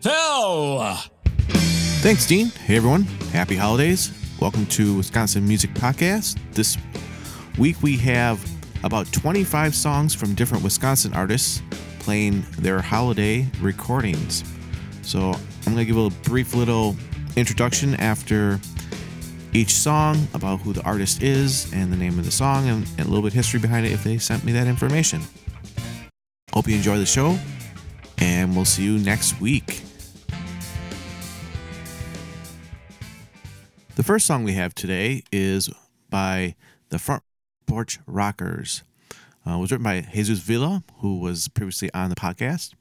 Fell. Thanks, Dean. Hey, everyone. Happy holidays. Welcome to Wisconsin Music Podcast. This week we have about 25 songs from different Wisconsin artists playing their holiday recordings. So I'm going to give a brief little introduction after each song about who the artist is and the name of the song and, and a little bit history behind it if they sent me that information. Hope you enjoy the show, and we'll see you next week. The first song we have today is by the Front Porch Rockers. Uh, was written by Jesus Villa, who was previously on the podcast.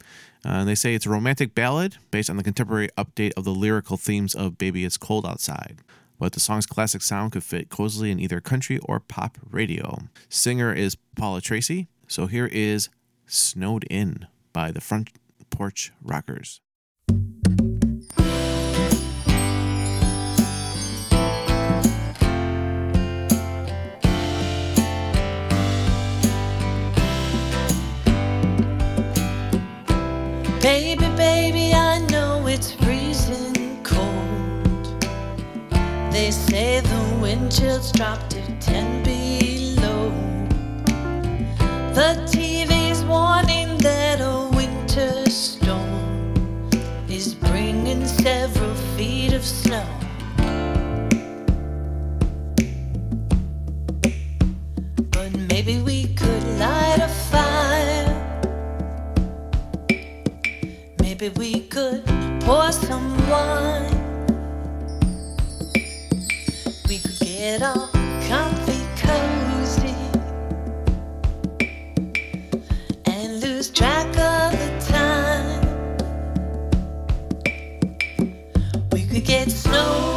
Uh, they say it's a romantic ballad based on the contemporary update of the lyrical themes of Baby It's Cold Outside. But the song's classic sound could fit cozily in either country or pop radio. Singer is Paula Tracy. So here is Snowed In by the Front Porch Rockers. Baby, baby, I know it's freezing cold. They say the wind chills drop to 10 below. The TV's warning that a winter storm is bringing several feet of snow. But maybe we could light a fire. Maybe we could pour some wine. We could get all comfy, cozy, and lose track of the time. We could get snowed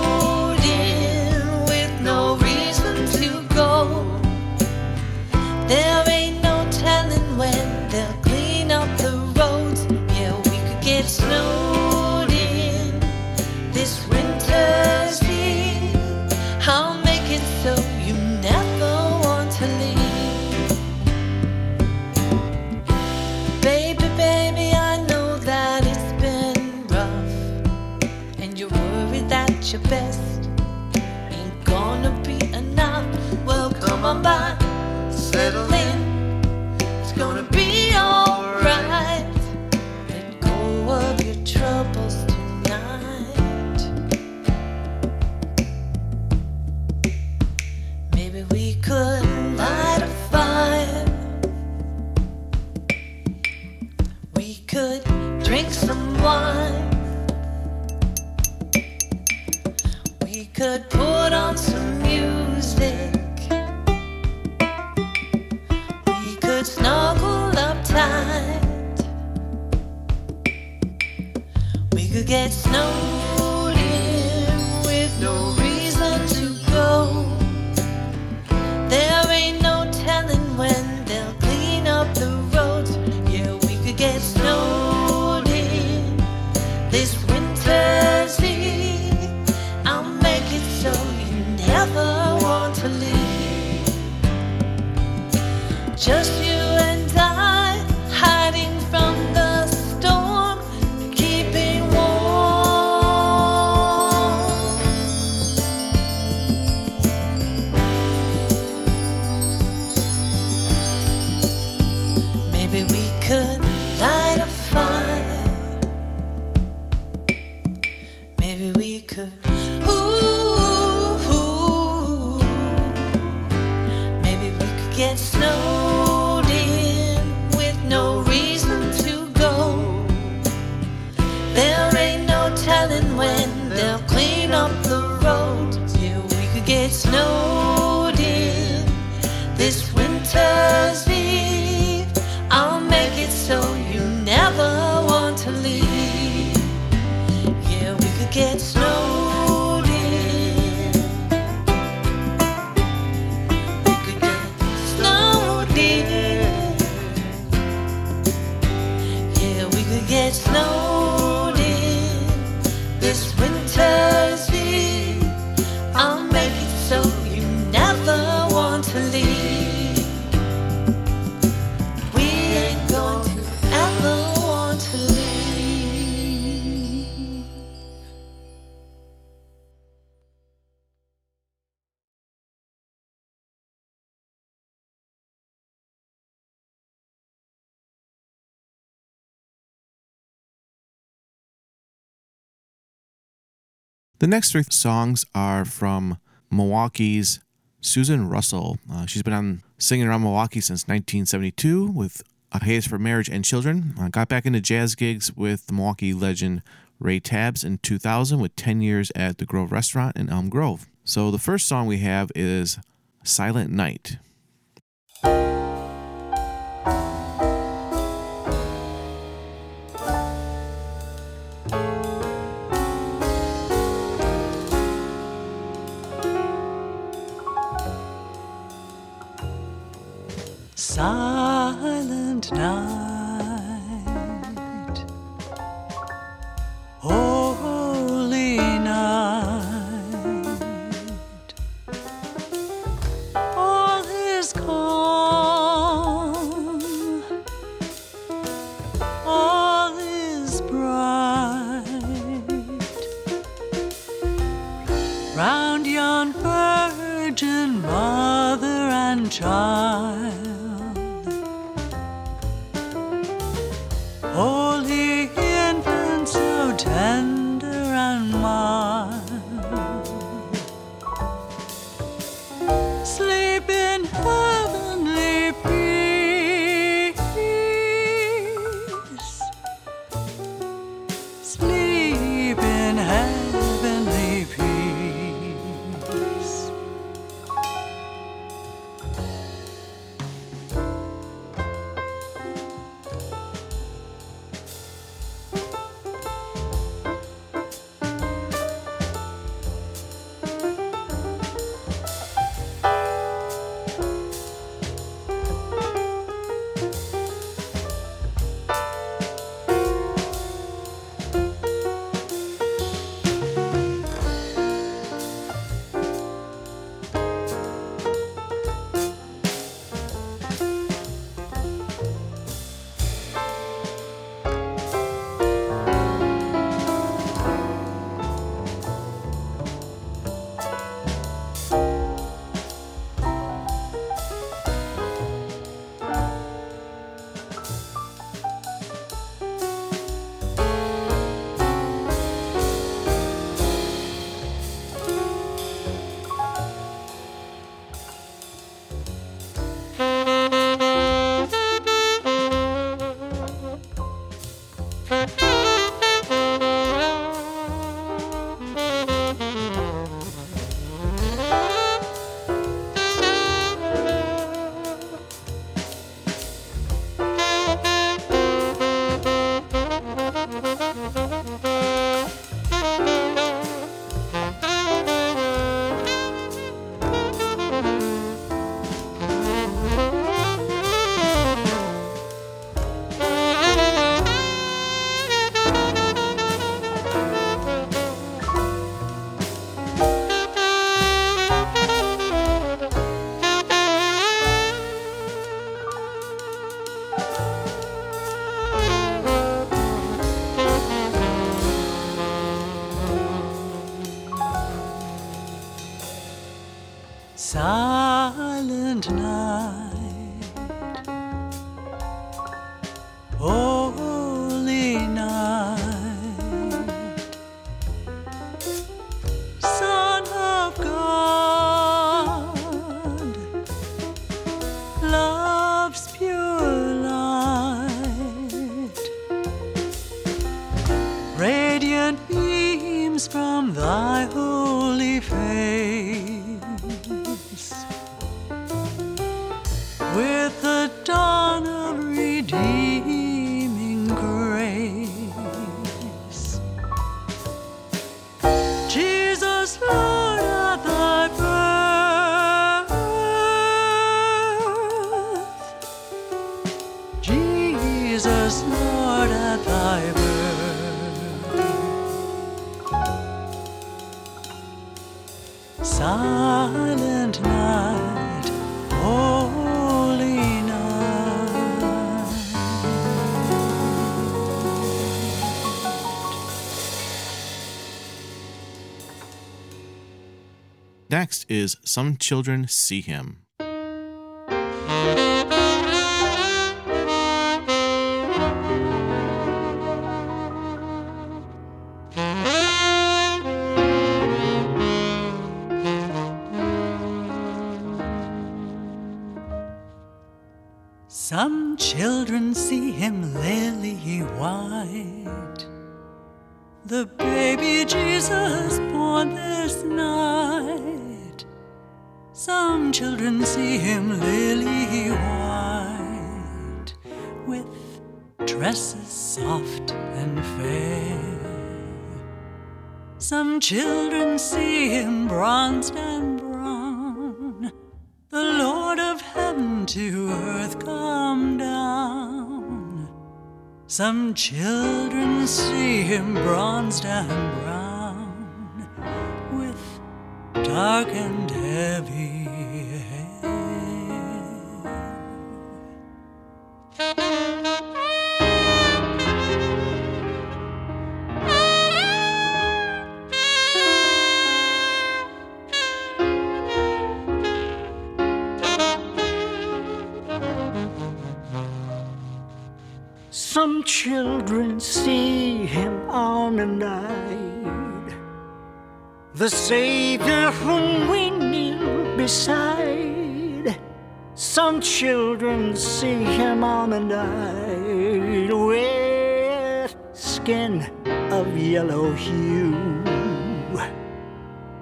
your best The next three songs are from Milwaukee's Susan Russell. Uh, she's been on singing around Milwaukee since 1972 with A Haze for Marriage and Children. Uh, got back into jazz gigs with the Milwaukee legend Ray Tabbs in 2000 with 10 years at the Grove Restaurant in Elm Grove. So the first song we have is Silent Night. Silent Next is Some Children See Him. With dresses soft and fair. Some children see him bronzed and brown, the Lord of heaven to earth come down. Some children see him bronzed and brown, with dark and heavy children see him on the night, the Savior whom we kneel beside. Some children see him on the night with skin of yellow hue.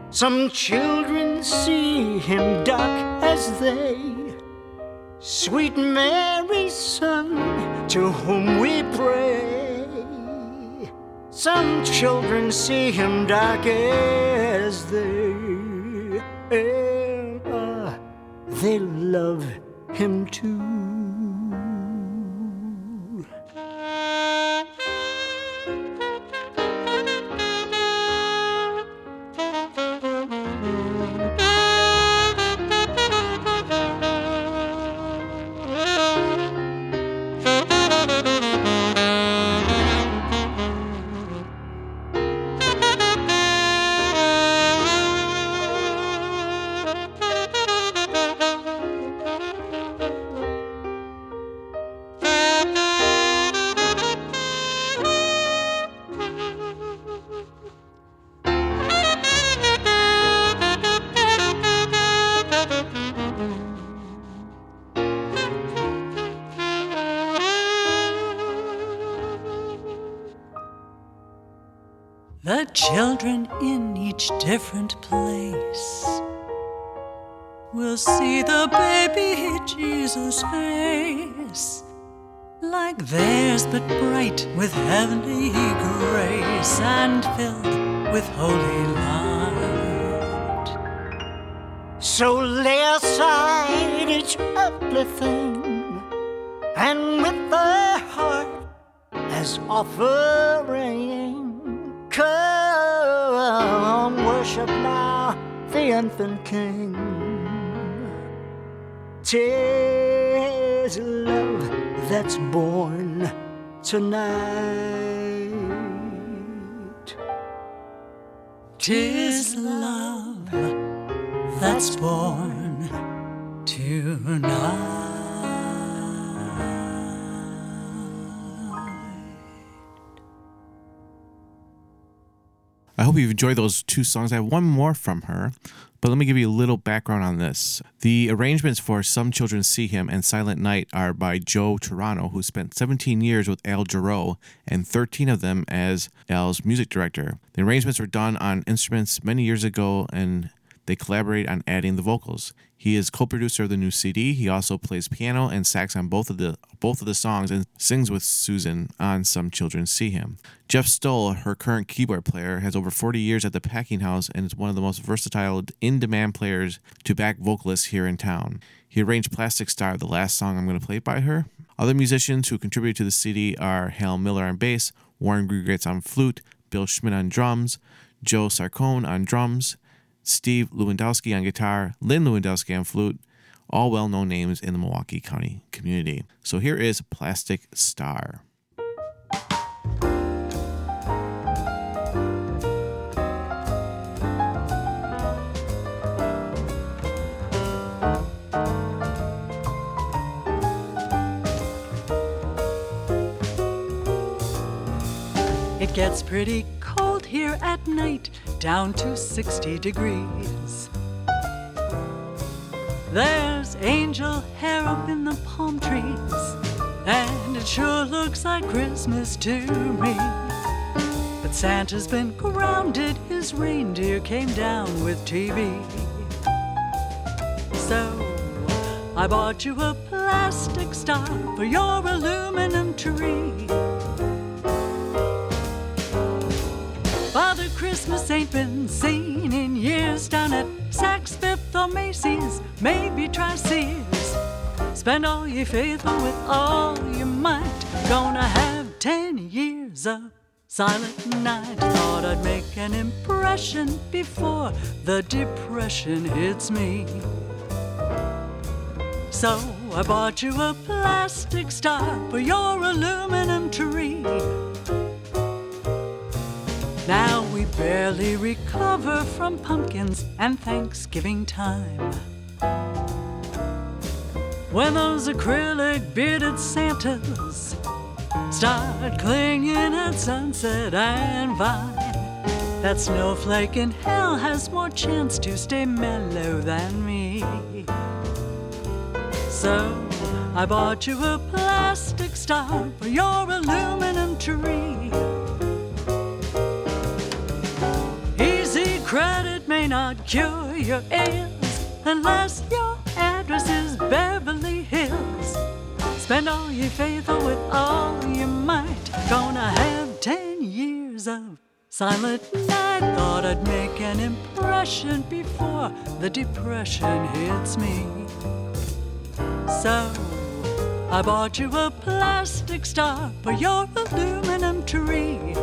Some children see him dark as they. Sweet Mary's Son, to whom we pray. Some children see him dark as they, and ah, they love him too. Different place. Will see the baby Jesus' face. Like theirs, but bright with heavenly grace and filled with holy light. So lay aside each earthly thing, and with the heart as offering, come worship now the infant King. Tis love that's born tonight. Tis love that's born tonight. I hope you've enjoyed those two songs. I have one more from her, but let me give you a little background on this. The arrangements for Some Children See Him and Silent Night are by Joe Turano, who spent 17 years with Al Jarreau and 13 of them as Al's music director. The arrangements were done on instruments many years ago and they collaborate on adding the vocals. He is co-producer of the new CD. He also plays piano and sax on both of the both of the songs and sings with Susan on Some Children See Him. Jeff Stoll, her current keyboard player, has over 40 years at the Packing House and is one of the most versatile in-demand players to back vocalists here in town. He arranged Plastic Star, the last song I'm going to play by her. Other musicians who contributed to the CD are Hal Miller on bass, Warren Wiegratz on flute, Bill Schmidt on drums, Joe Sarcone on drums, Steve Lewandowski on guitar, Lynn Lewandowski on flute, all well known names in the Milwaukee County community. So here is Plastic Star. It gets pretty cold here at night, down to 60 degrees. There's angel hair up in the palm trees, and it sure looks like Christmas to me. But Santa's been grounded, his reindeer came down with TV. So I bought you a plastic star for your aluminum tree. Christmas ain't been seen in years down at Saks Fifth or Macy's, maybe try Sears. Spend all your faithful with all your might. Gonna have ten years of silent night. Thought I'd make an impression before the depression hits me. So I bought you a plastic star for your aluminum tree. Now we barely recover from pumpkins and Thanksgiving time. When those acrylic bearded Santas start clinging at sunset and vine, that snowflake in hell has more chance to stay mellow than me. So I bought you a plastic star for your aluminum tree. Credit may not cure your ills unless your address is Beverly Hills. Spend all your faithful with all your might. Gonna have ten years of silent night. Thought I'd make an impression before the depression hits me. So I bought you a plastic star for your aluminum tree.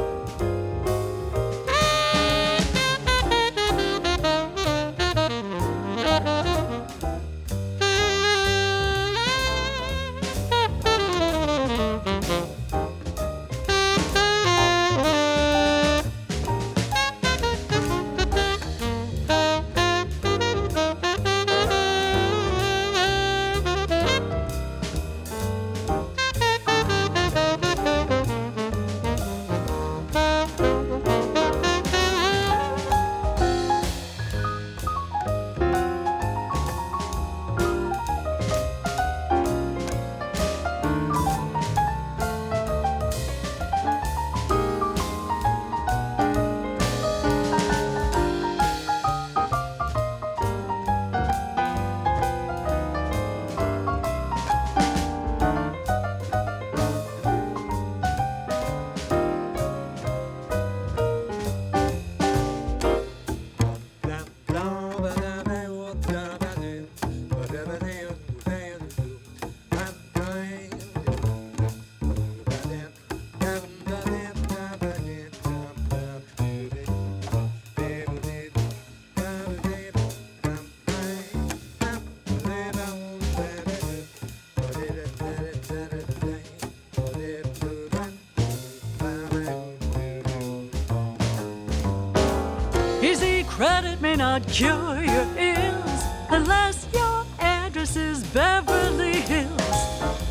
Cure your ills unless your address is Beverly Hills.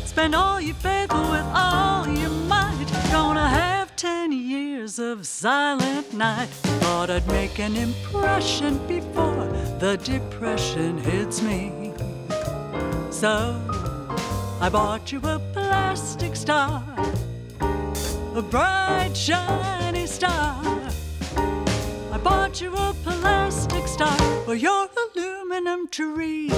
Spend all your faithful with all your might. Gonna have ten years of silent night. Thought I'd make an impression before the depression hits me. So I bought you a plastic star, a bright, shiny star. I bought you a for your aluminum read.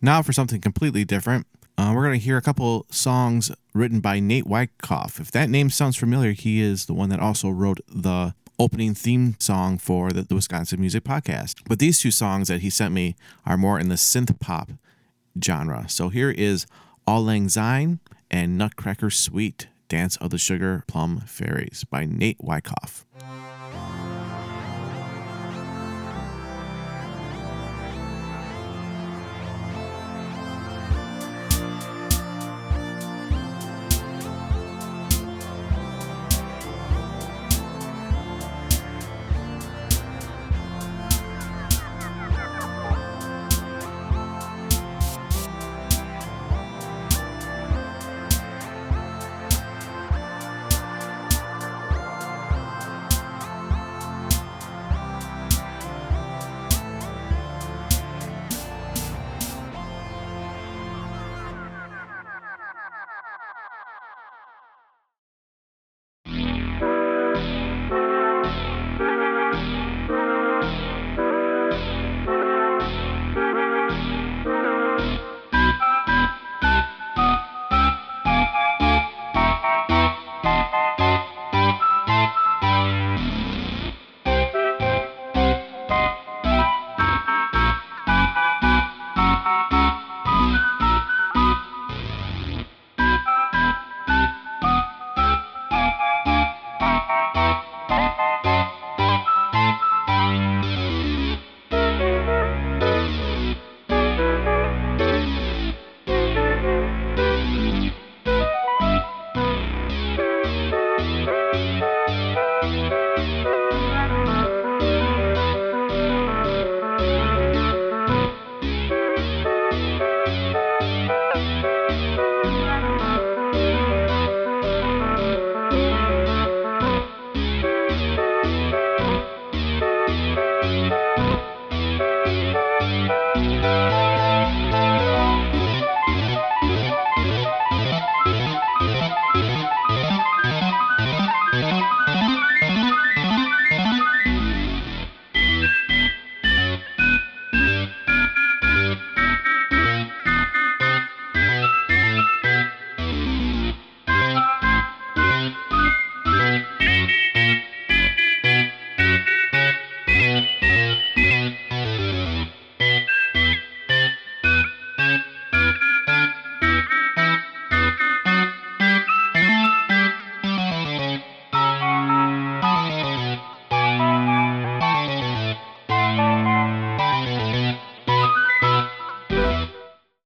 Now for something completely different. Uh, we're going to hear a couple songs written by Nate Wyckoff. If that name sounds familiar, he is the one that also wrote the opening theme song for the, the Wisconsin Music Podcast. But these two songs that he sent me are more in the synth pop genre. So here is Auld Lang Syne and Nutcracker Suite, Dance of the Sugar Plum Fairies by Nate Wyckoff.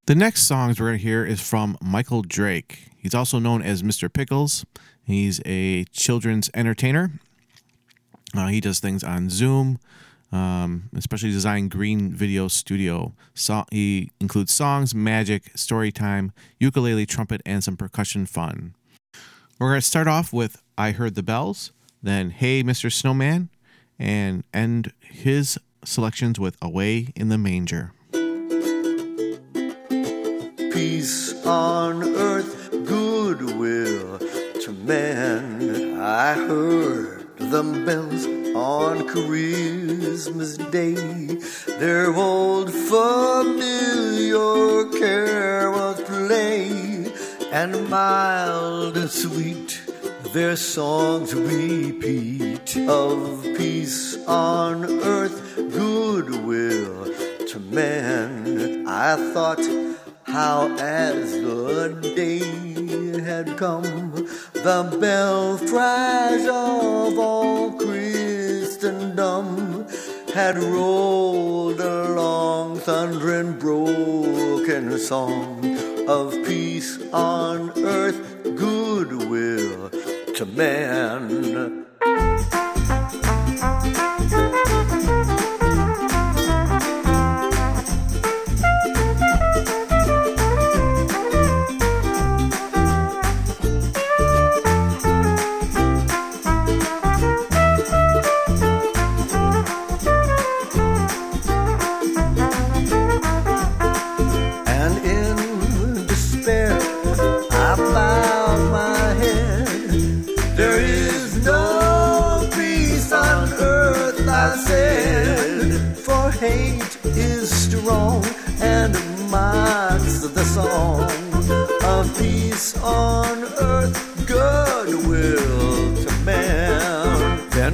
The next songs we're going to hear is from Michael Drake. He's also known as Mr. Pickles. He's a children's entertainer. Uh, he does things on Zoom, um, especially Design Green Video Studio. So, he includes songs, magic, story time, ukulele, trumpet, and some percussion fun. We're going to start off with I Heard the Bells, then Hey Mr. Snowman, and end his selections with Away in the Manger. Peace on earth, goodwill to men. I heard the bells on Christmas Day, their old familiar carols play, and mild and sweet their songs repeat of peace on earth, goodwill to men. I thought how as the day had come, the belfries of all Christendom had rolled along, thundering broken song of peace on earth, goodwill to man.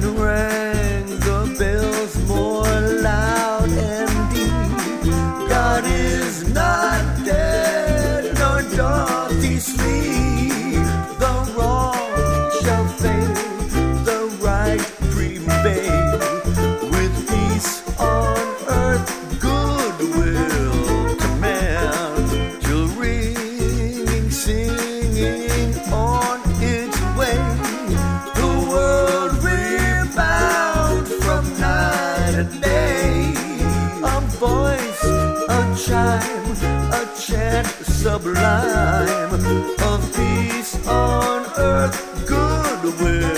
Man. Then sublime of peace on earth, goodwill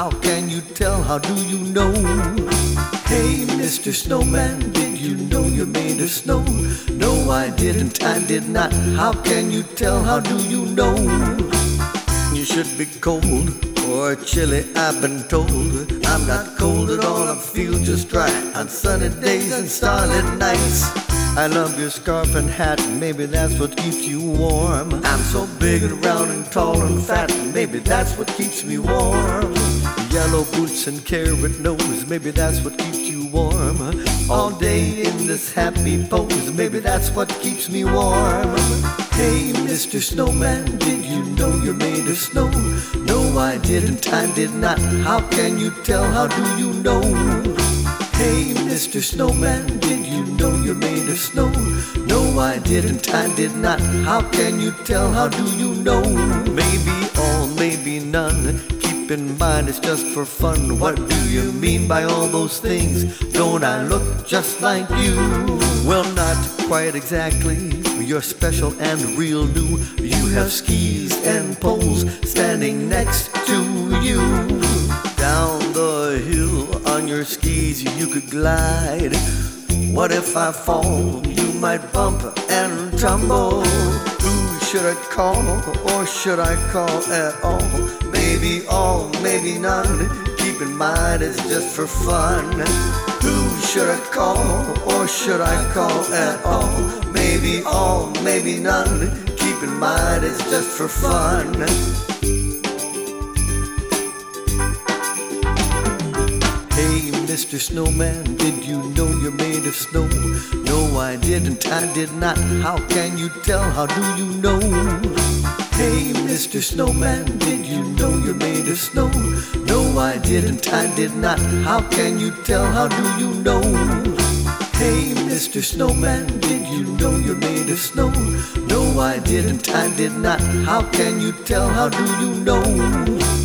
How can you tell? How do you know? Hey, Mr. Snowman, did you know you're made of snow? No, I didn't, I did not. How can you tell? How do you know? You should be cold or chilly, I've been told. I'm not cold at all, I feel just right on sunny days and starlit nights. I love your scarf and hat, maybe that's what keeps you warm. I'm so big and round and tall and fat, maybe that's what keeps me warm. Yellow boots and carrot nose, maybe that's what keeps you warm. All day in this happy pose, maybe that's what keeps me warm. Hey, Mr. Snowman, did you know you're made of snow? No, I didn't, I did not. How can you tell? How do you know? Hey, Mr. Snowman, did you know you're made of snow? No, I didn't, I did not. How can you tell? How do you know? Maybe all, maybe none. Keep in mind it's just for fun. What do you mean by all those things? Don't I look just like you? Well, not quite exactly. You're special and real new. You have skis and poles standing next to you. Down the hill on your skis you could glide. What if I fall? You might bump and tumble. Who should I call or should I call at all? Maybe all, maybe none. Keep in mind it's just for fun. Who should I call or should I call at all? Maybe all, maybe none. Keep in mind it's just for fun. Hey, Mr. Snowman, did you know you're made of snow? No, I didn't, I did not. How can you tell? How do you know? Hey, Mr. Snowman, did you know you're made of snow? No, I didn't, I did not. How can you tell? How do you know? Hey, Mr. Snowman, did you know you're made of snow? No, I didn't, I did not. How can you tell? How do you know?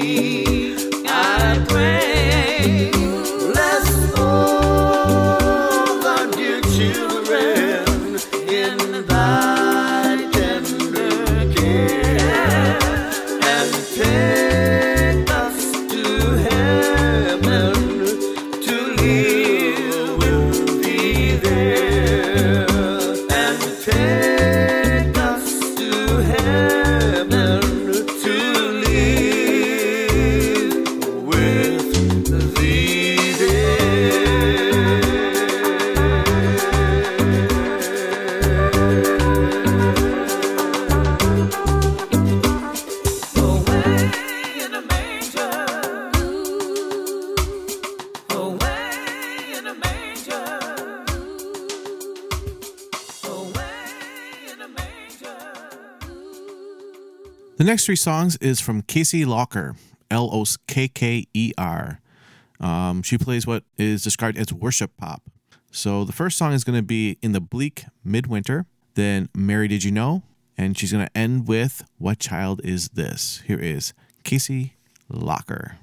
me. Mystery Songs is from Casey Lokker, L O K K E R. Um, she plays what is described as worship pop. So the first song is going to be In the Bleak Midwinter, then Mary Did You Know, and she's going to end with What Child Is This? Here is Casey Lokker.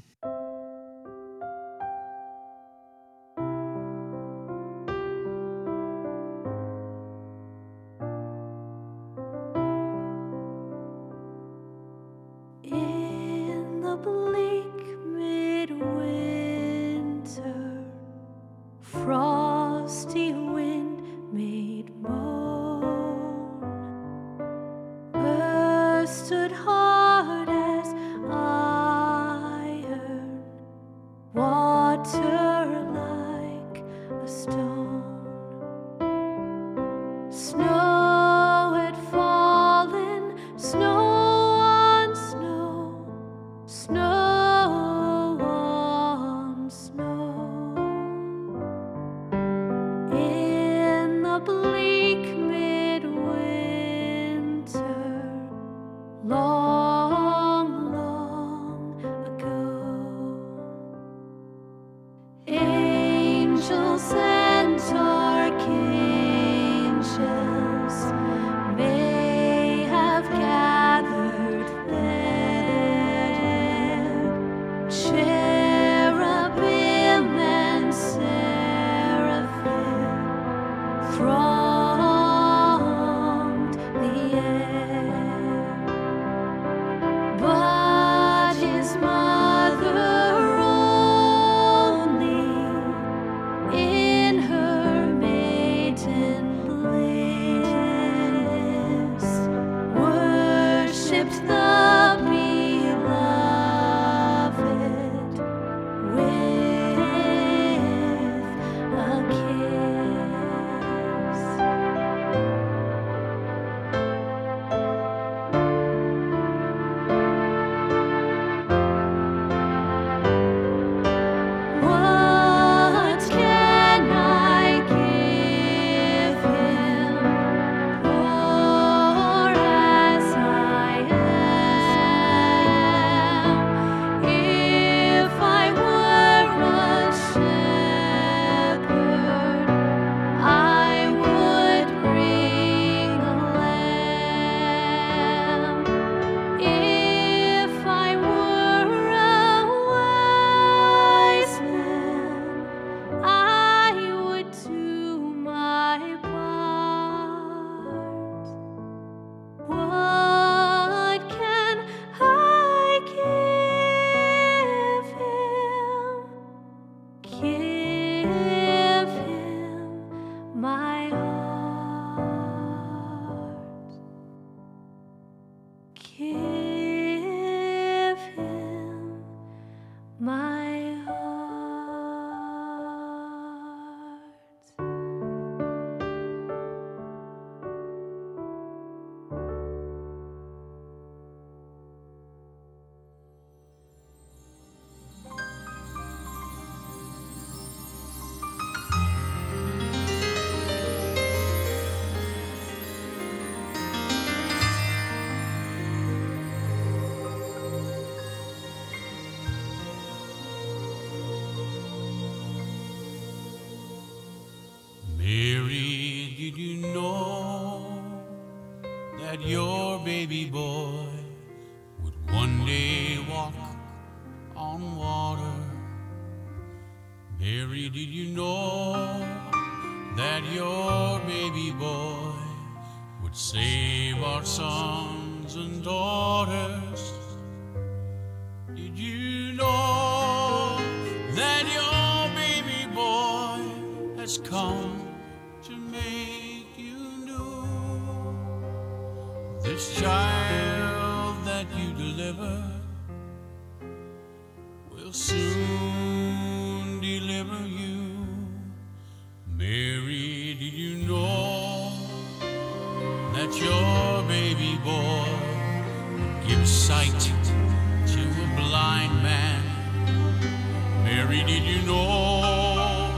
did you know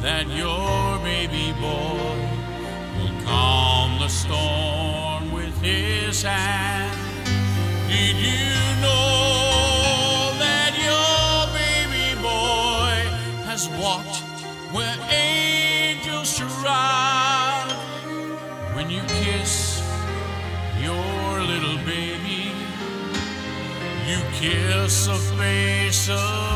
that your baby boy will calm the storm with his hand? Did you know that your baby boy has walked where angels shroud? When you kiss your little baby, you kiss a face of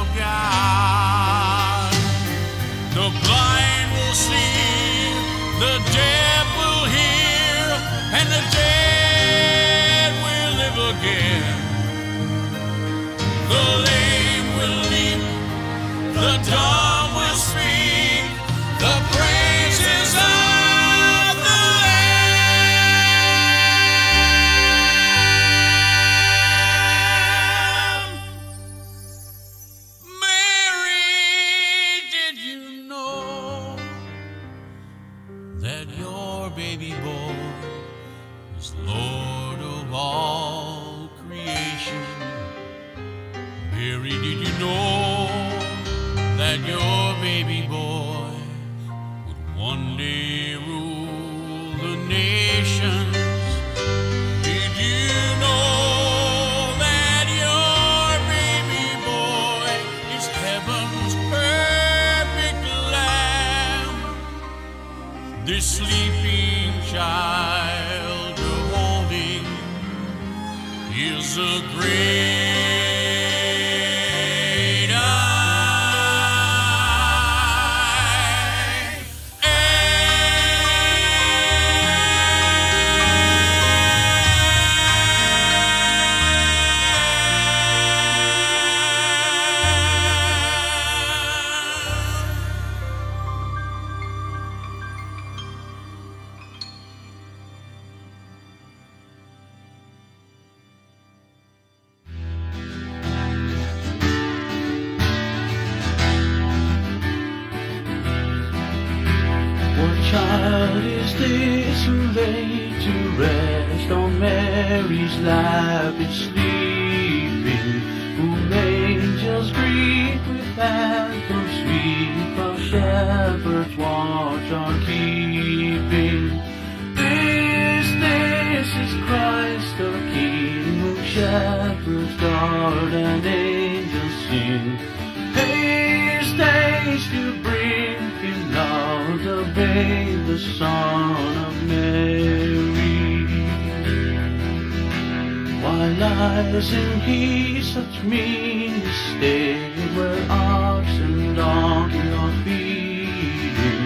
lies in he such mean estate, where ox and donkey are feeding?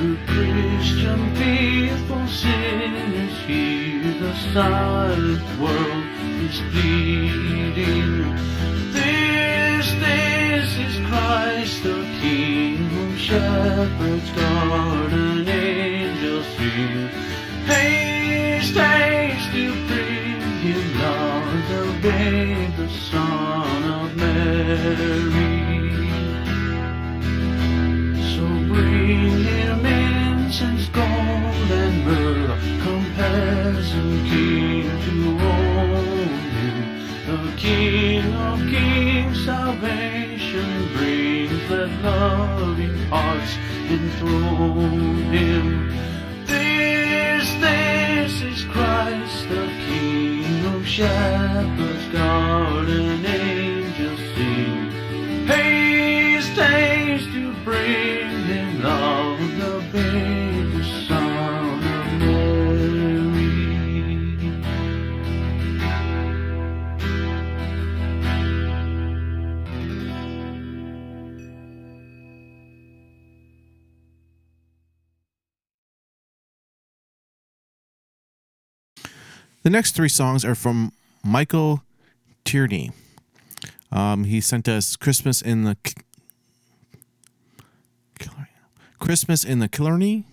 The Christian faithful sinners here the silent world is pleading. This, this is Christ the King, whom shepherds guard King of kings, salvation brings, let loving hearts enthrone him. This, this is Christ the King, whom shepherds guard The next three songs are from Michael Tierney. Um, he sent us Christmas in the K- Christmas in the Killarney,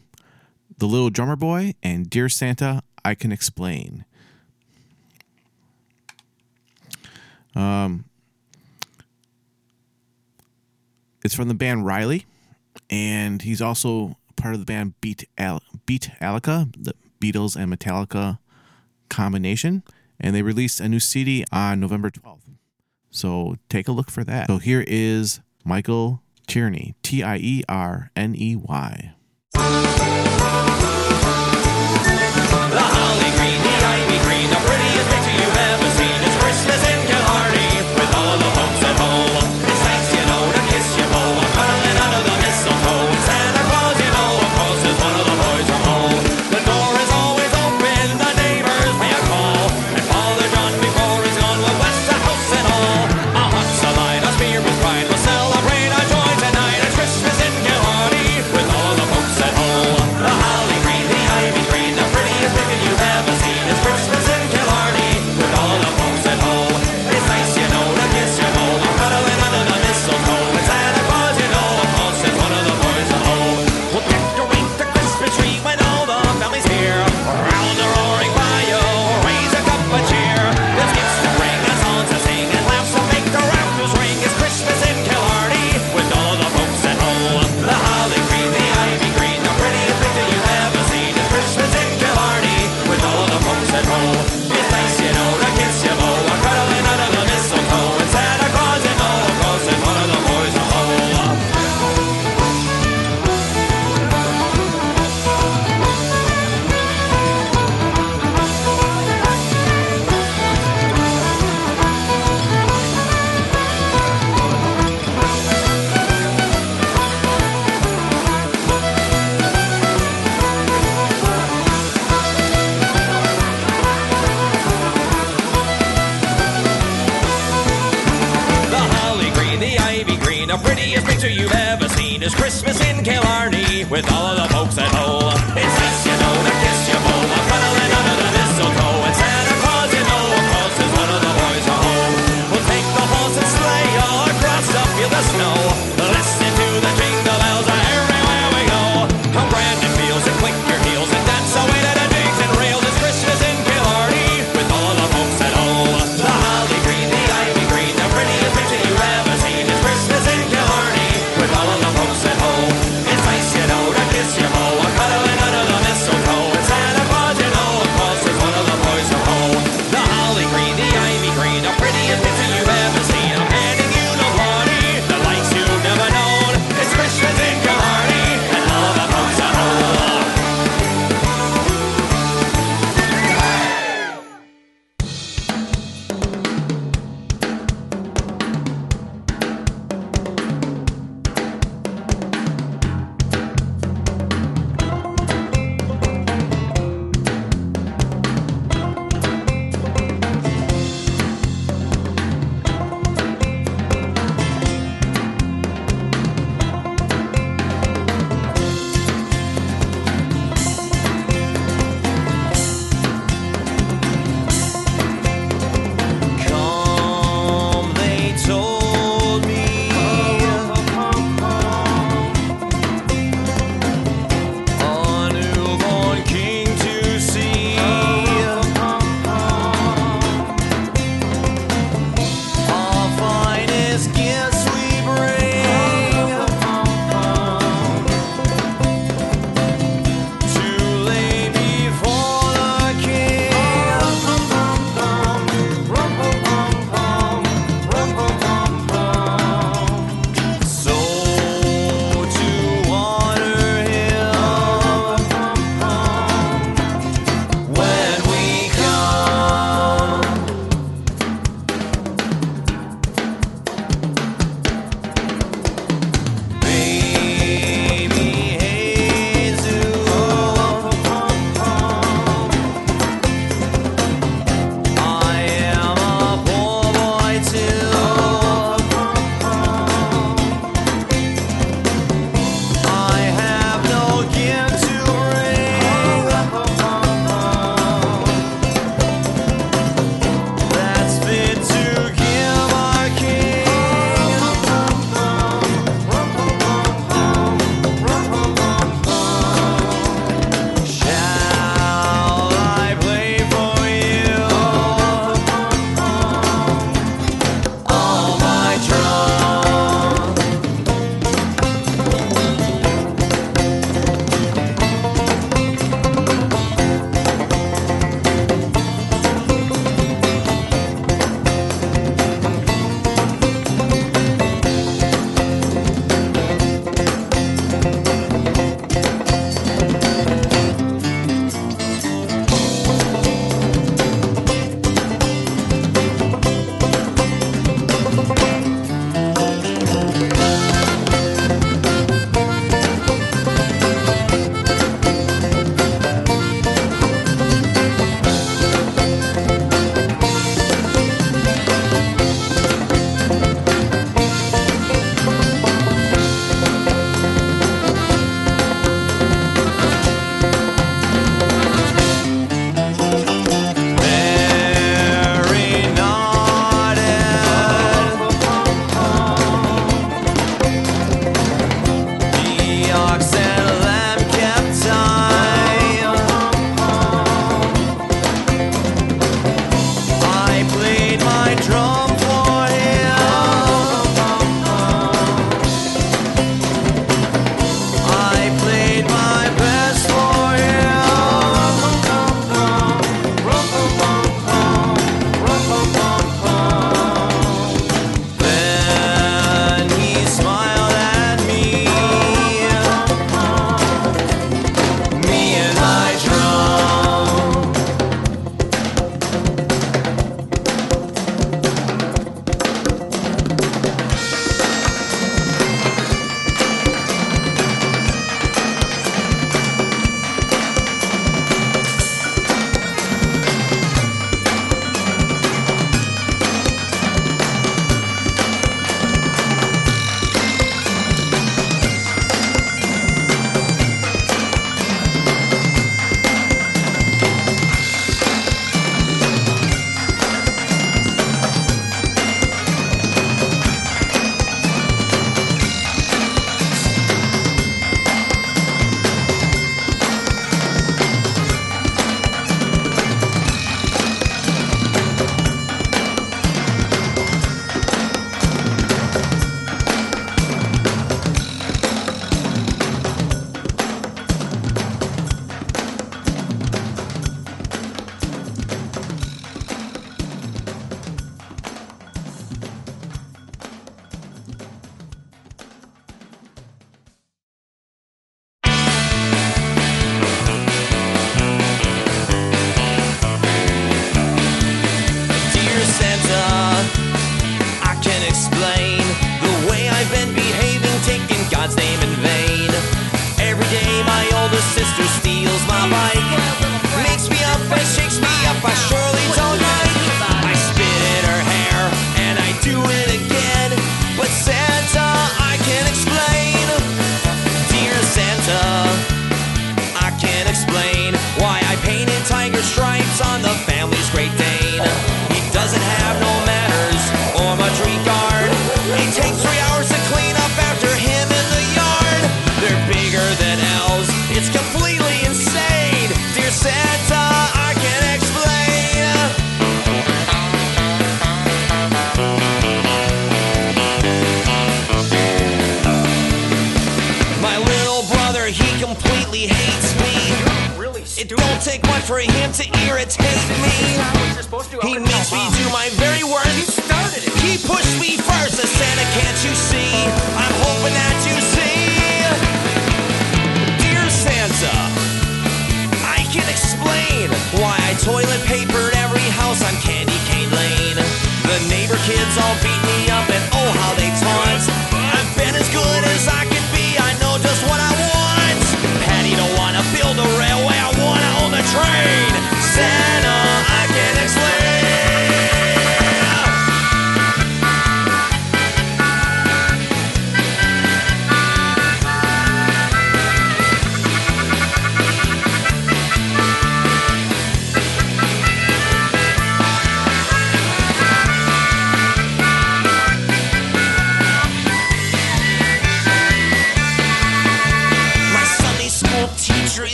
The Little Drummer Boy, and Dear Santa, I Can Explain. Um, it's from the band Riley, and he's also part of the band Beat Al- Beat Alica, the Beatles and Metallica combination, and they released a new CD on November 12th. So take a look for that. So here is Michael Tierney, T I E R N E Y.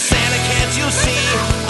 Santa, can't you see?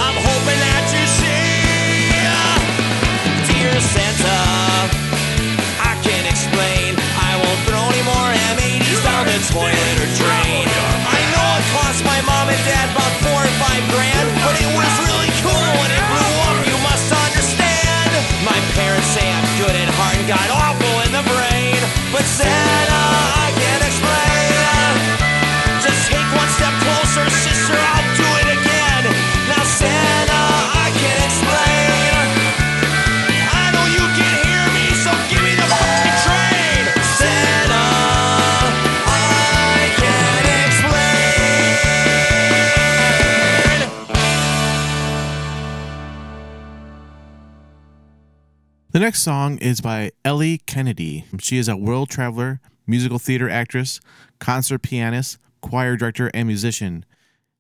The next song is by Ellie Kennedy. She is a world traveler, musical theater actress, concert pianist, choir director, and musician,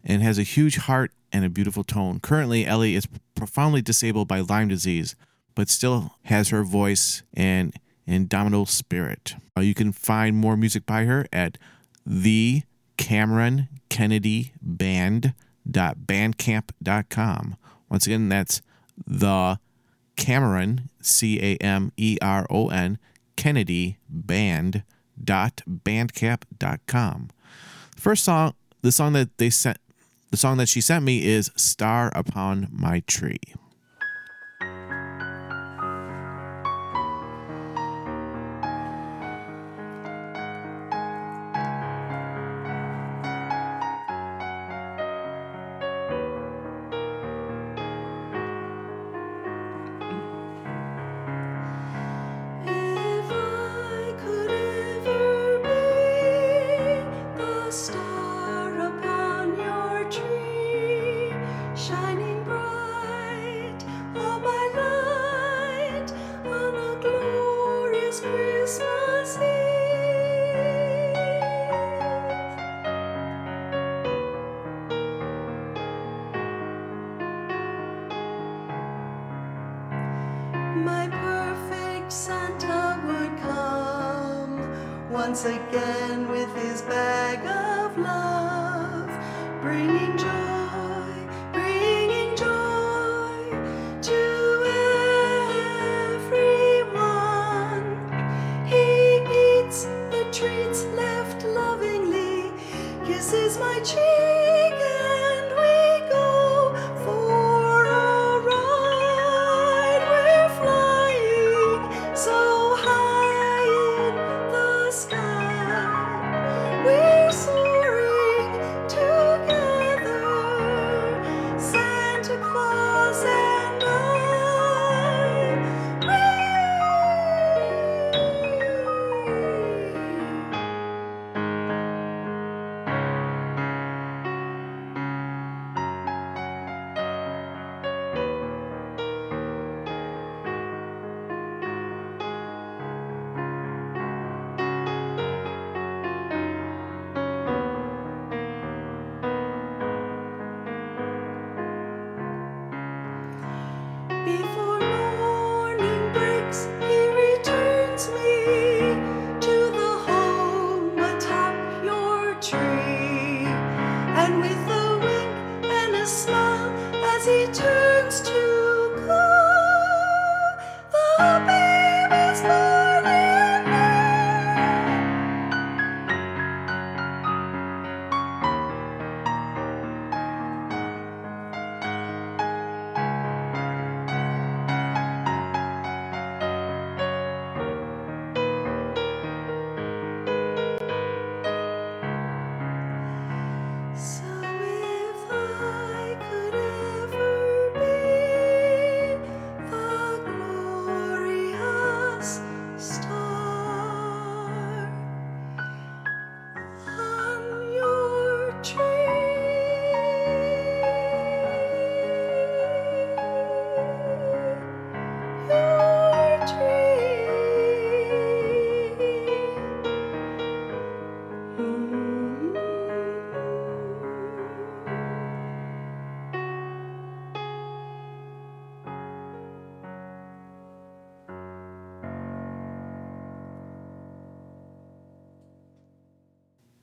and has a huge heart and a beautiful tone. Currently, Ellie is profoundly disabled by Lyme disease, but still has her voice and indomitable spirit. Uh, you can find more music by her at the Cameron Kennedy Band.bandcamp.com. Once again, that's the Cameron, C A M E R O N, Kennedy Band dot bandcamp.com. First song, the song that they sent, the song that she sent me is "Star Upon My Tree."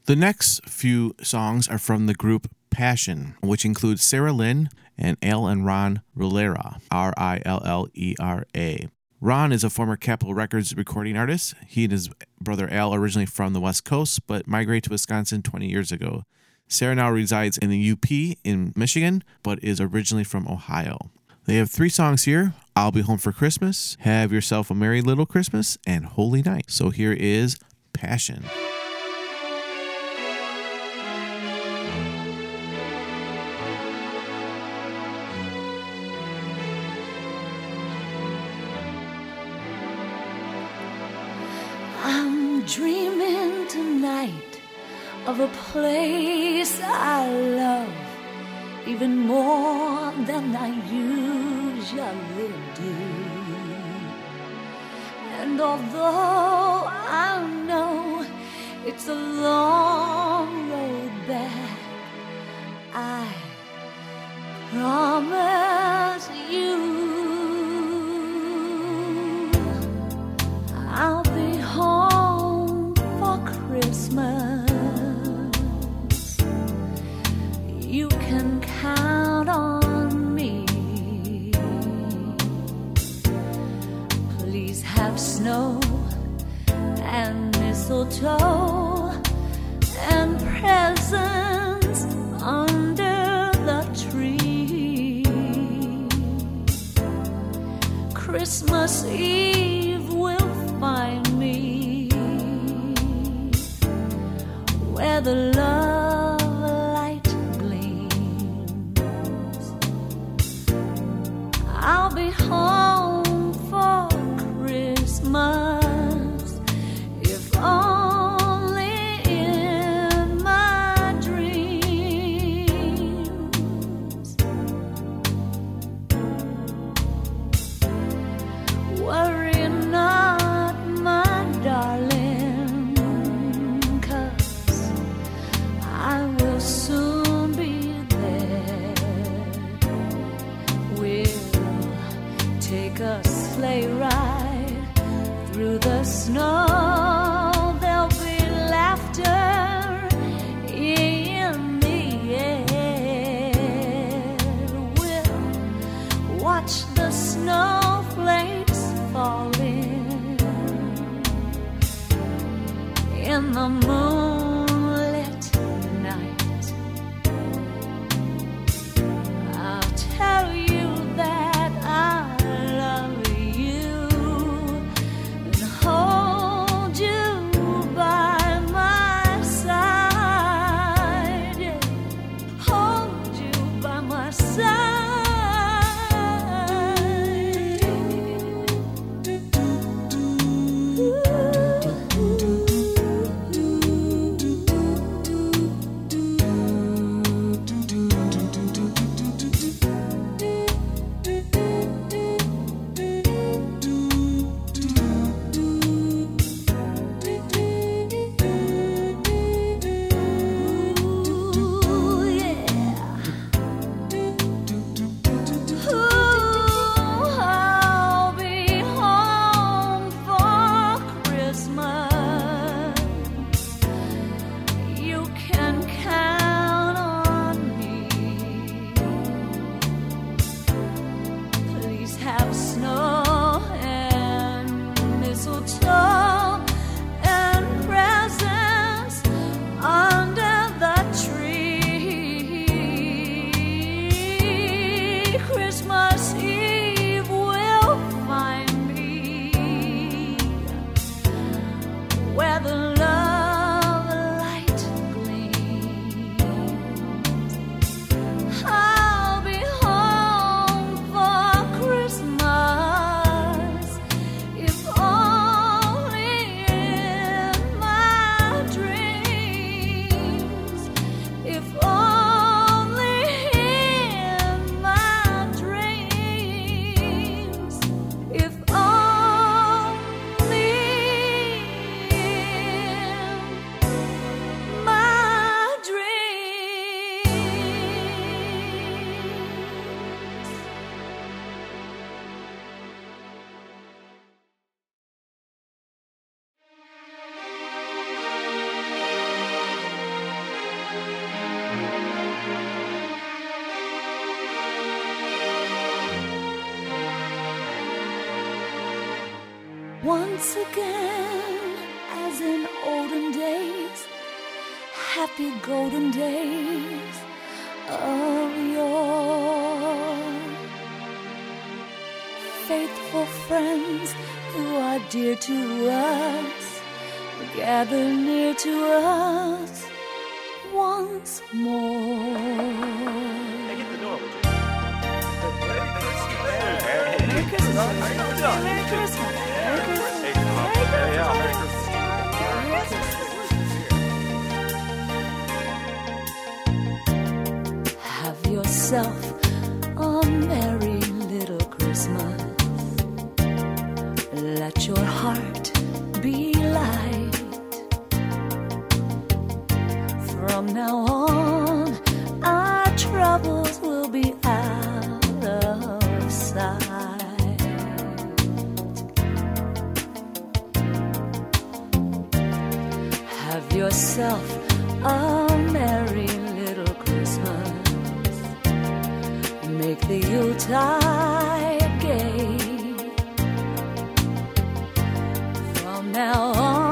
The next few songs are from the group Passion, which includes Sarah Lynn and Al and Ron Rillera, R I L L E R A. Ron is a former Capitol Records recording artist. He and his brother Al originally from the West Coast, but migrated to Wisconsin 20 years ago. Sarah now resides in the UP in Michigan, but is originally from Ohio. They have three songs here I'll Be Home for Christmas, Have Yourself a Merry Little Christmas, and Holy Night. So here is Passion. Tonight of a place I love even more than I usually do. And although I know it's a long road back, I promise mistletoe and presents under the tree. Christmas Eve once again as in olden days, happy golden days of your Faithful friends who are dear to us, gather near to us make the Yuletide gay. From now on.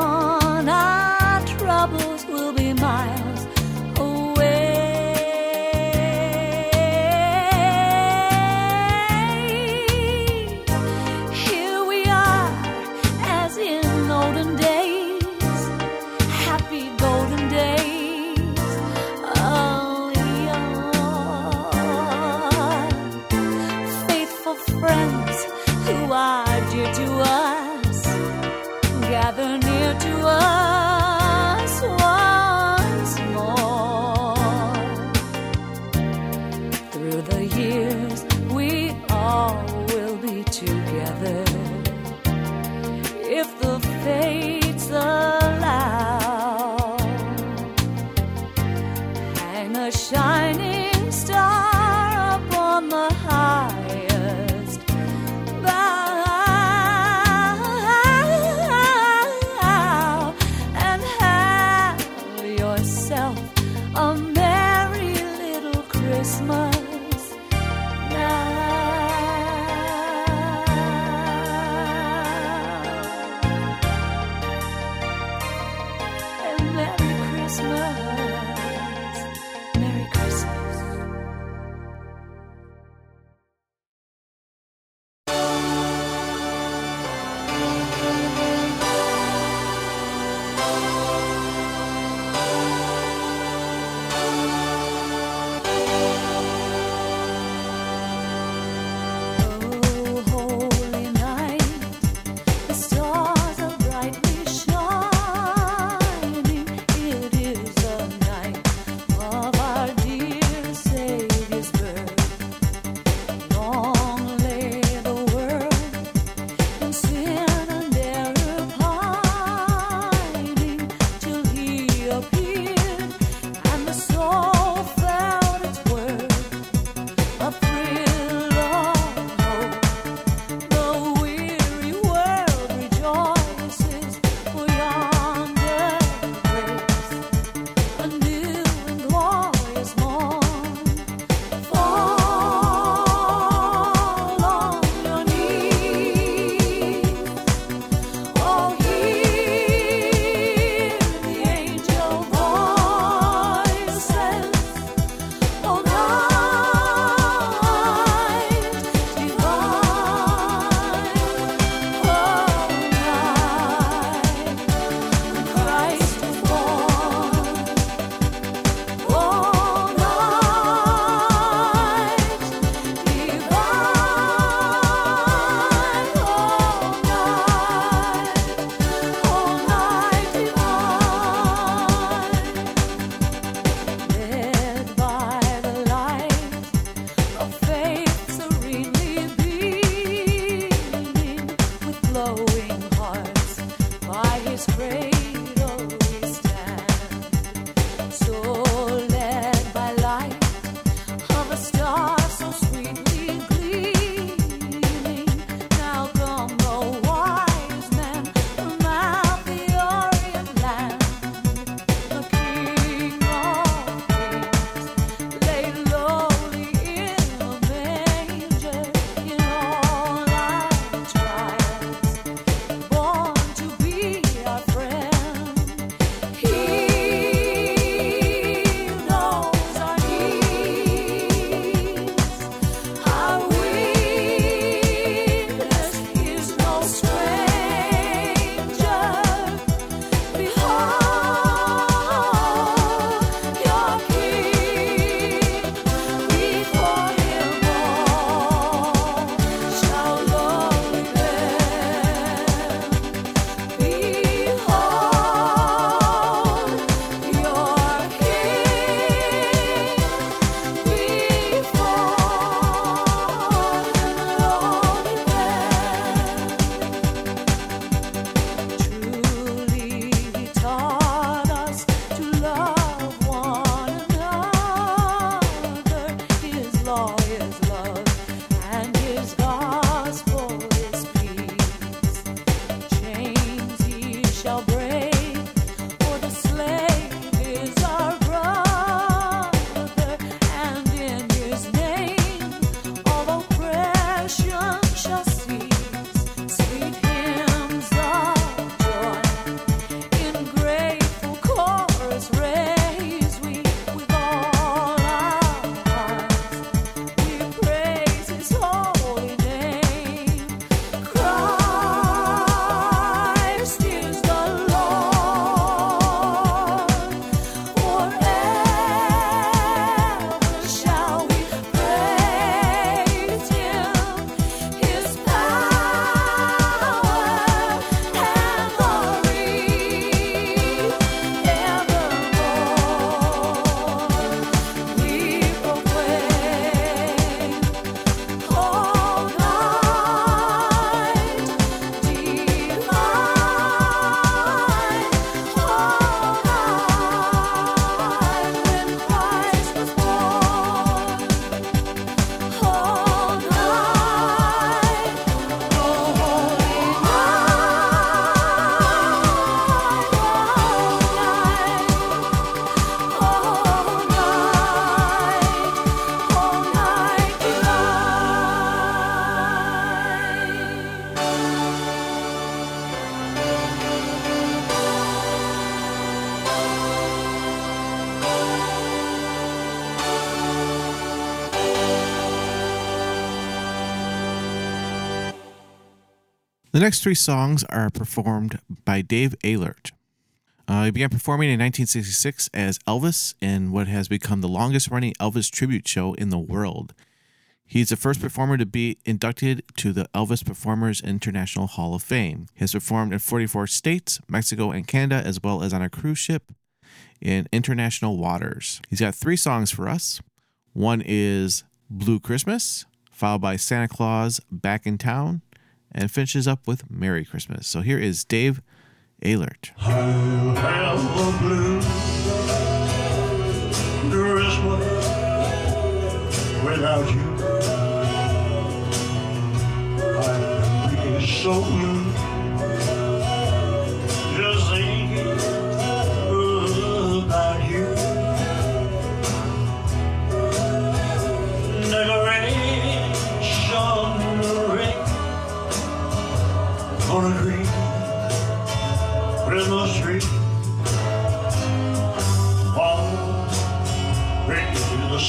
Next three songs are performed by Dave Ehlert. Uh, he began performing in 1966 as Elvis in what has become the longest running Elvis tribute show in the world. He's the first performer to be inducted to the Elvis Performers International Hall of Fame. He has performed in 44 states, Mexico, and Canada, as well as on a cruise ship in international waters. He's got three songs for us. One is Blue Christmas, followed by Santa Claus Back in Town, and finishes up with Merry Christmas. So here is Dave Ehlert. I'll have a blue Christmas without you. Be so blue on a green Christmas tree. All ready to the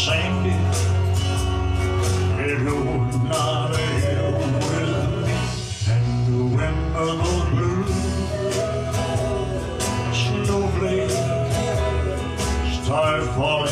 not here with me, and the start falling.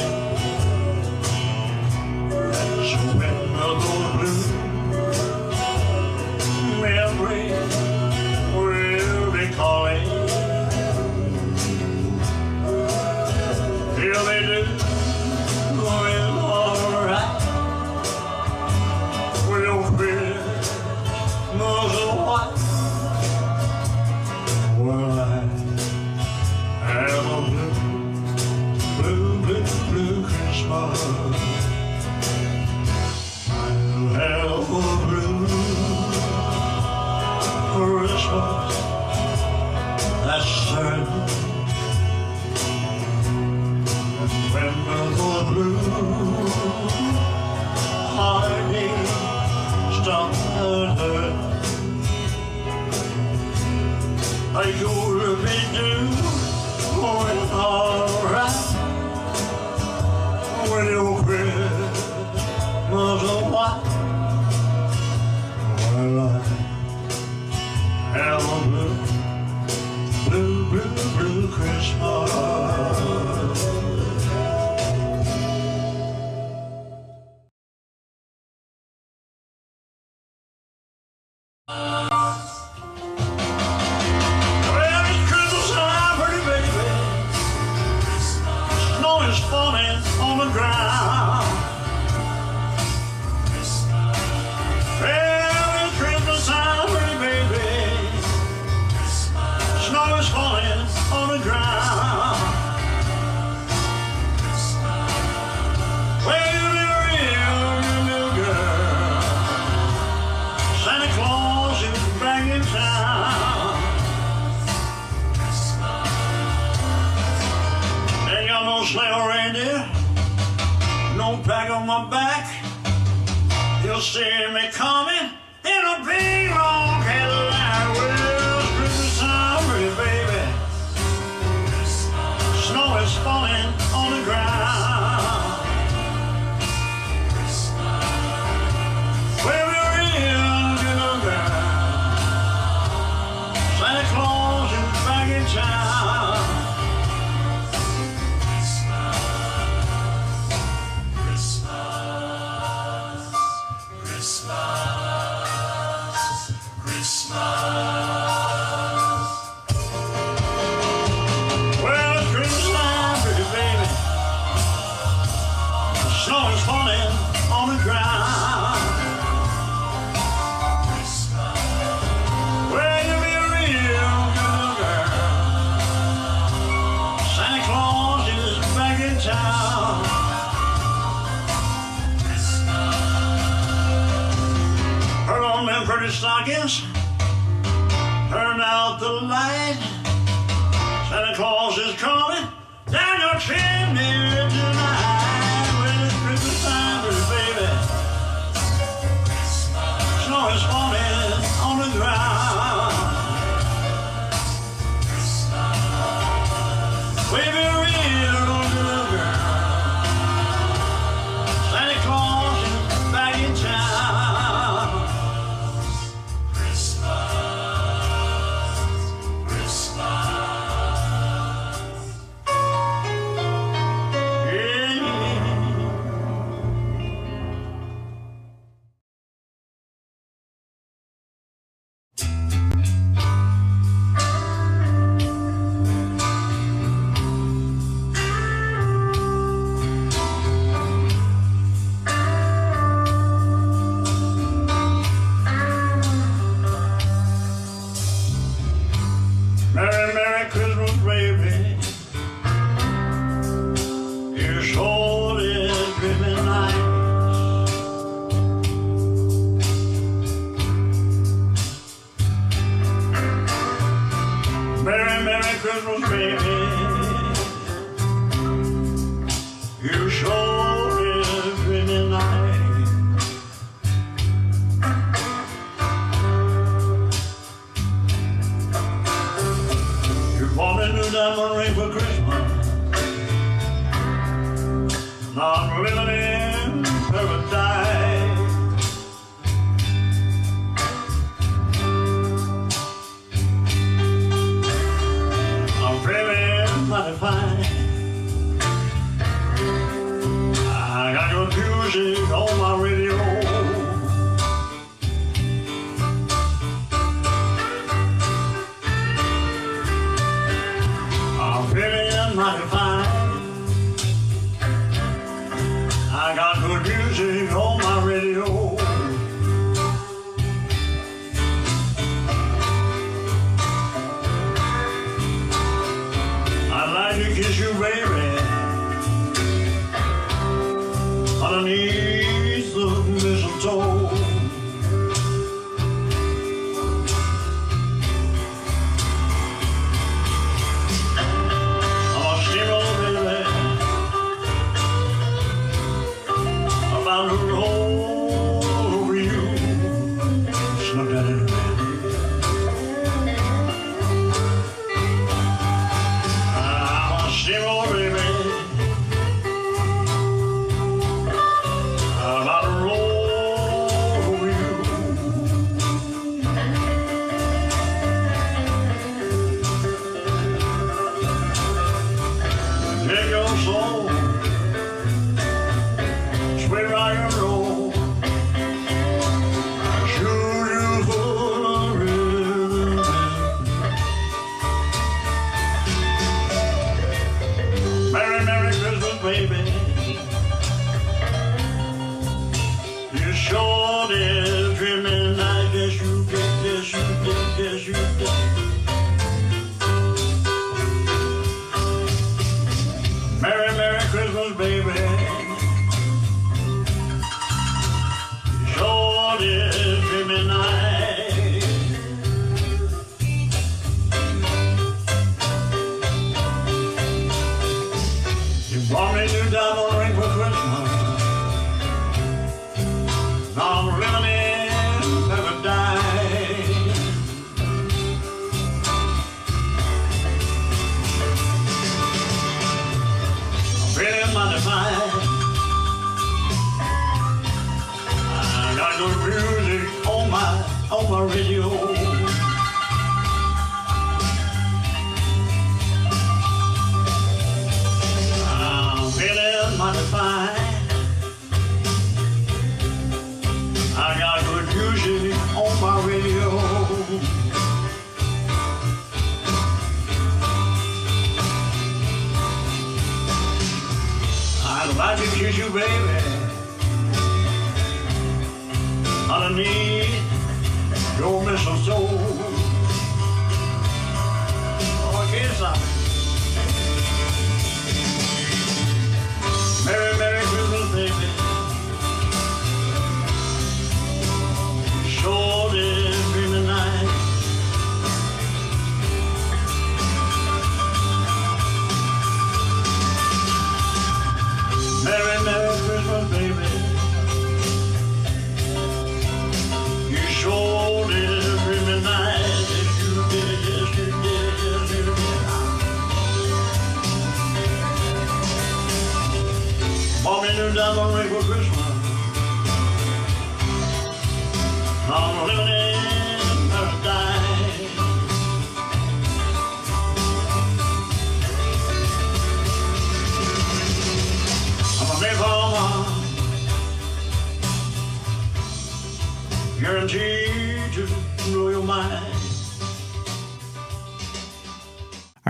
Baby.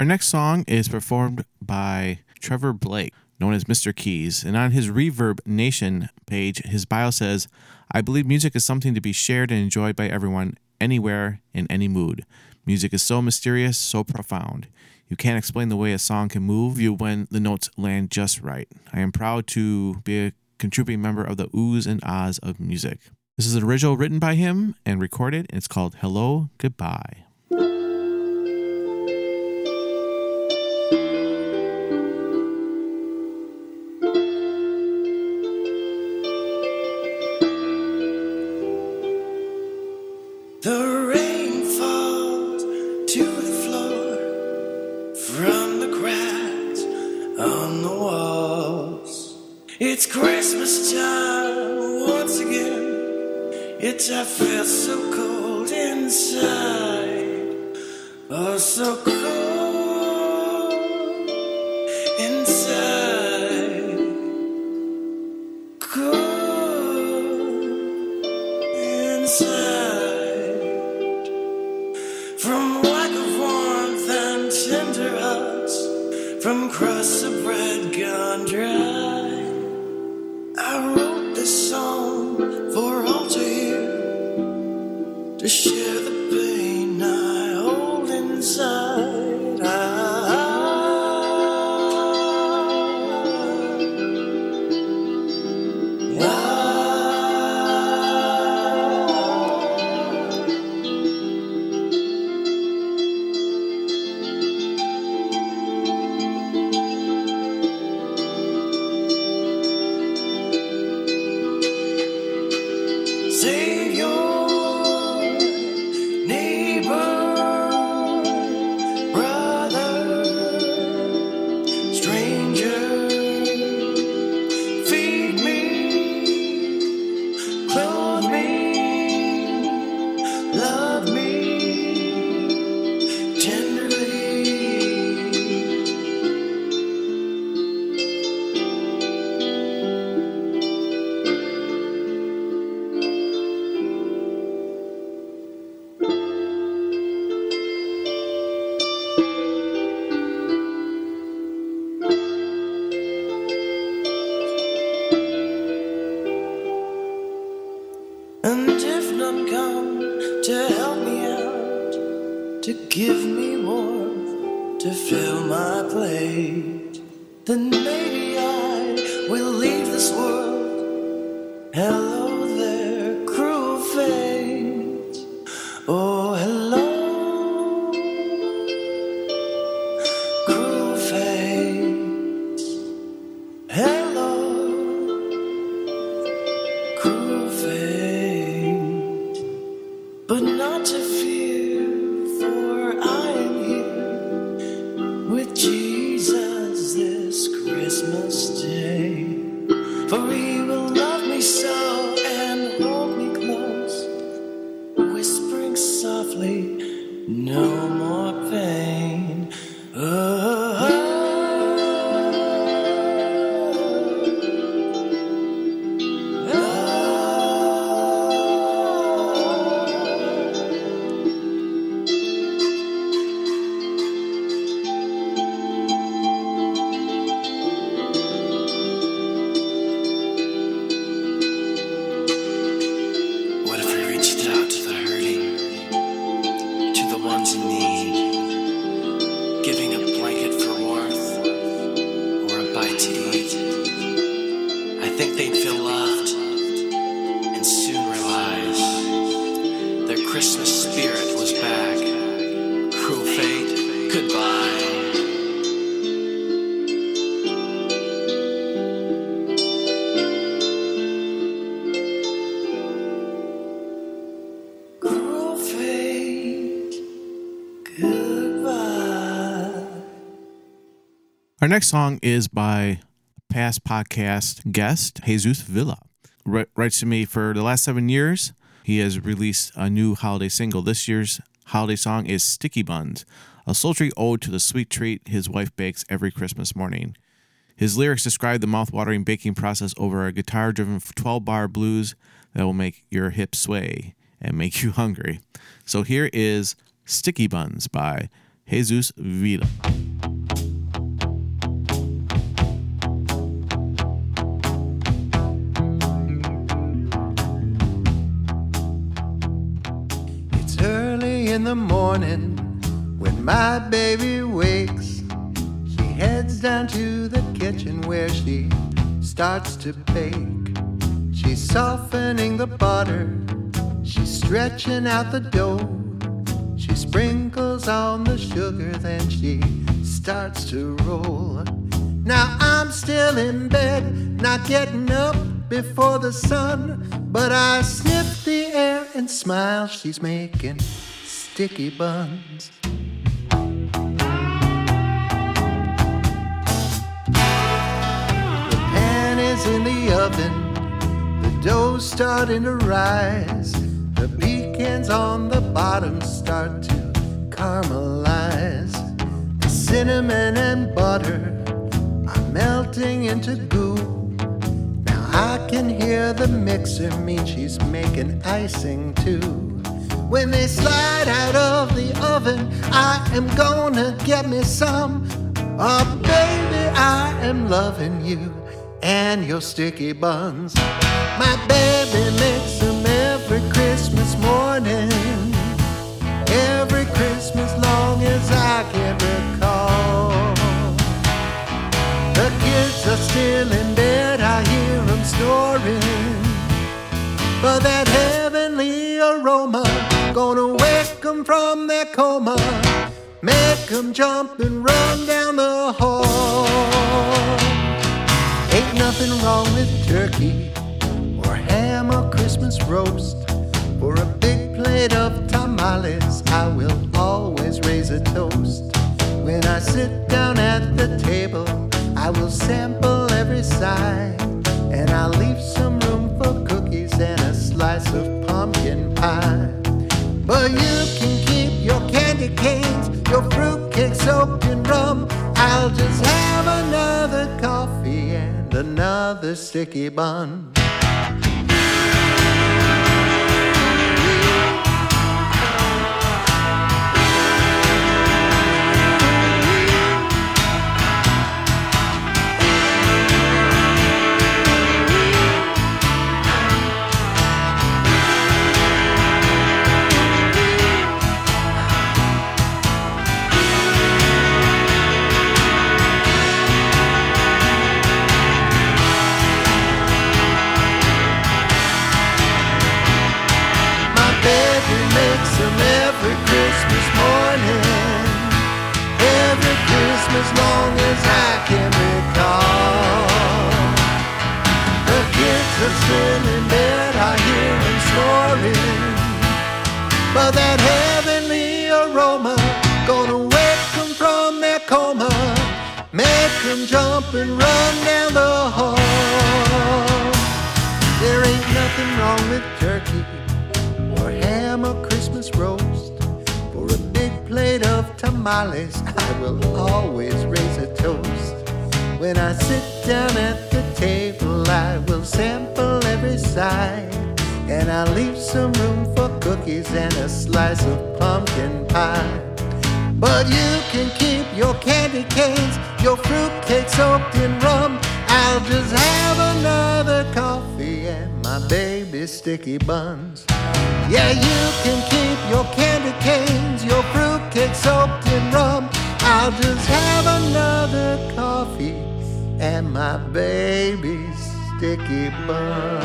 Our next song is performed by Trevor Blake, known as Mr. Keys, and on his Reverb Nation page, his bio says, I believe music is something to be shared and enjoyed by everyone, anywhere, in any mood. Music is so mysterious, so profound. You can't explain the way a song can move you when the notes land just right. I am proud to be a contributing member of the oohs and ahs of music. This is an original written by him and recorded, and it's called Hello, Goodbye. feel Stay, for he will. Our next song is by past podcast guest Jesus Villa. Wri- Writes to me for the last seven years. He has released a new holiday single. This year's holiday song is Sticky Buns, a sultry ode to the sweet treat his wife bakes every Christmas morning. His lyrics describe the mouth-watering baking process over a guitar-driven 12-bar blues that will make your hips sway and make you hungry. So here is Sticky Buns by Jesus Villa. Morning when my baby wakes. She heads down to the kitchen where she starts to bake. She's softening the butter, she's stretching out the dough. She sprinkles on the sugar, then she starts to roll. Now I'm still in bed, not getting up before the sun. But I sniff the air and smile, she's making sticky buns. The pan is in the oven, the dough's starting to rise. The pecans on the bottom start to caramelize. The cinnamon and butter are melting into goo. Now I can hear the mixer mean she's making icing too. When they slide out I am gonna get me some. Oh, baby, I am loving you and your sticky buns. My baby makes them every Christmas morning, every Christmas long as I can recall. The kids are still in bed, I hear them snoring. But that heavenly aroma gonna wake 'em from their coma, make 'em jump and run down the hall. Ain't nothing wrong with turkey or ham or Christmas roast. For a big plate of tamales, I will always raise a toast. When I sit down at the table, I will sample every side. And I'll leave some room for cookies and a slice of pumpkin pie. But you can keep your candy canes, your fruitcake soaked in rum. I'll just have another coffee and another sticky bun. Christmas long as I can recall. The kids are still in bed, I hear them snoring, but that heavenly aroma gonna wake them from their coma, make them jump and run down the hall. There ain't nothing wrong with turkey or ham or Christmas roast. For a big plate of tamales, I will always raise a toast. When I sit down at the table, I will sample every side. And I'll leave some room for cookies and a slice of pumpkin pie. But you can keep your candy canes, your fruit fruitcake soaked in rum. I'll just have another coffee and my baby's sticky buns. Yeah, you can keep your candy canes, your fruitcake soaked in rum. I'll just have another coffee and my baby's sticky buns.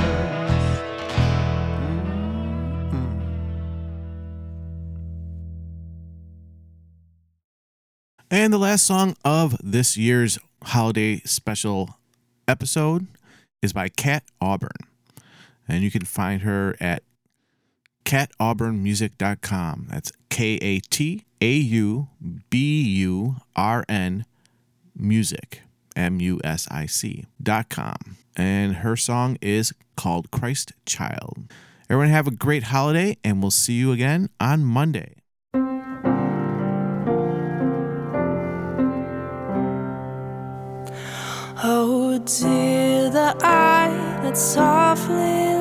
Mm-hmm. And the last song of this year's holiday special episode is by Kat Auburn. And you can find her at katauburnmusic.com. That's K A T A U B U R N music, M U S I C, dot com. And her song is called Christ Child. Everyone have a great holiday, and we'll see you again on Monday. Dear, the eye that softly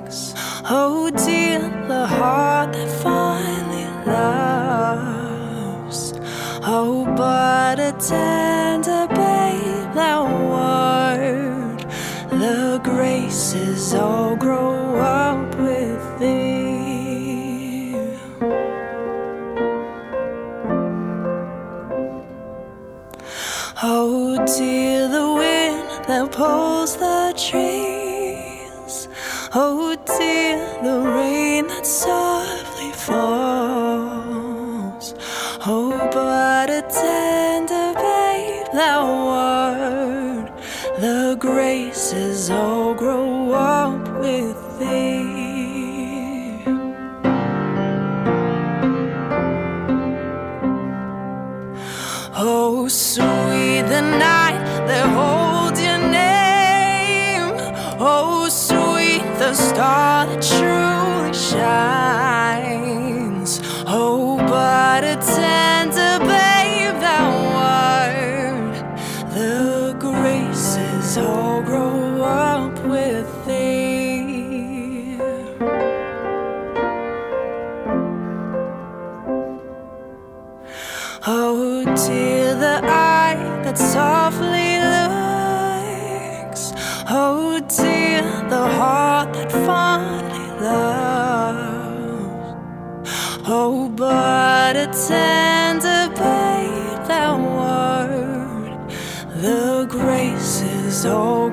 looks. Oh dear, the heart that finally loves. Oh, but a tender babe, that word. The graces all grow Dear, the wind that pulls the trees. Oh dear, the rain that softly falls. Oh, but a tender babe, that word. The grace is all the star that truly shines. Fondly loves. Oh, but a tender babe, that word. The graces all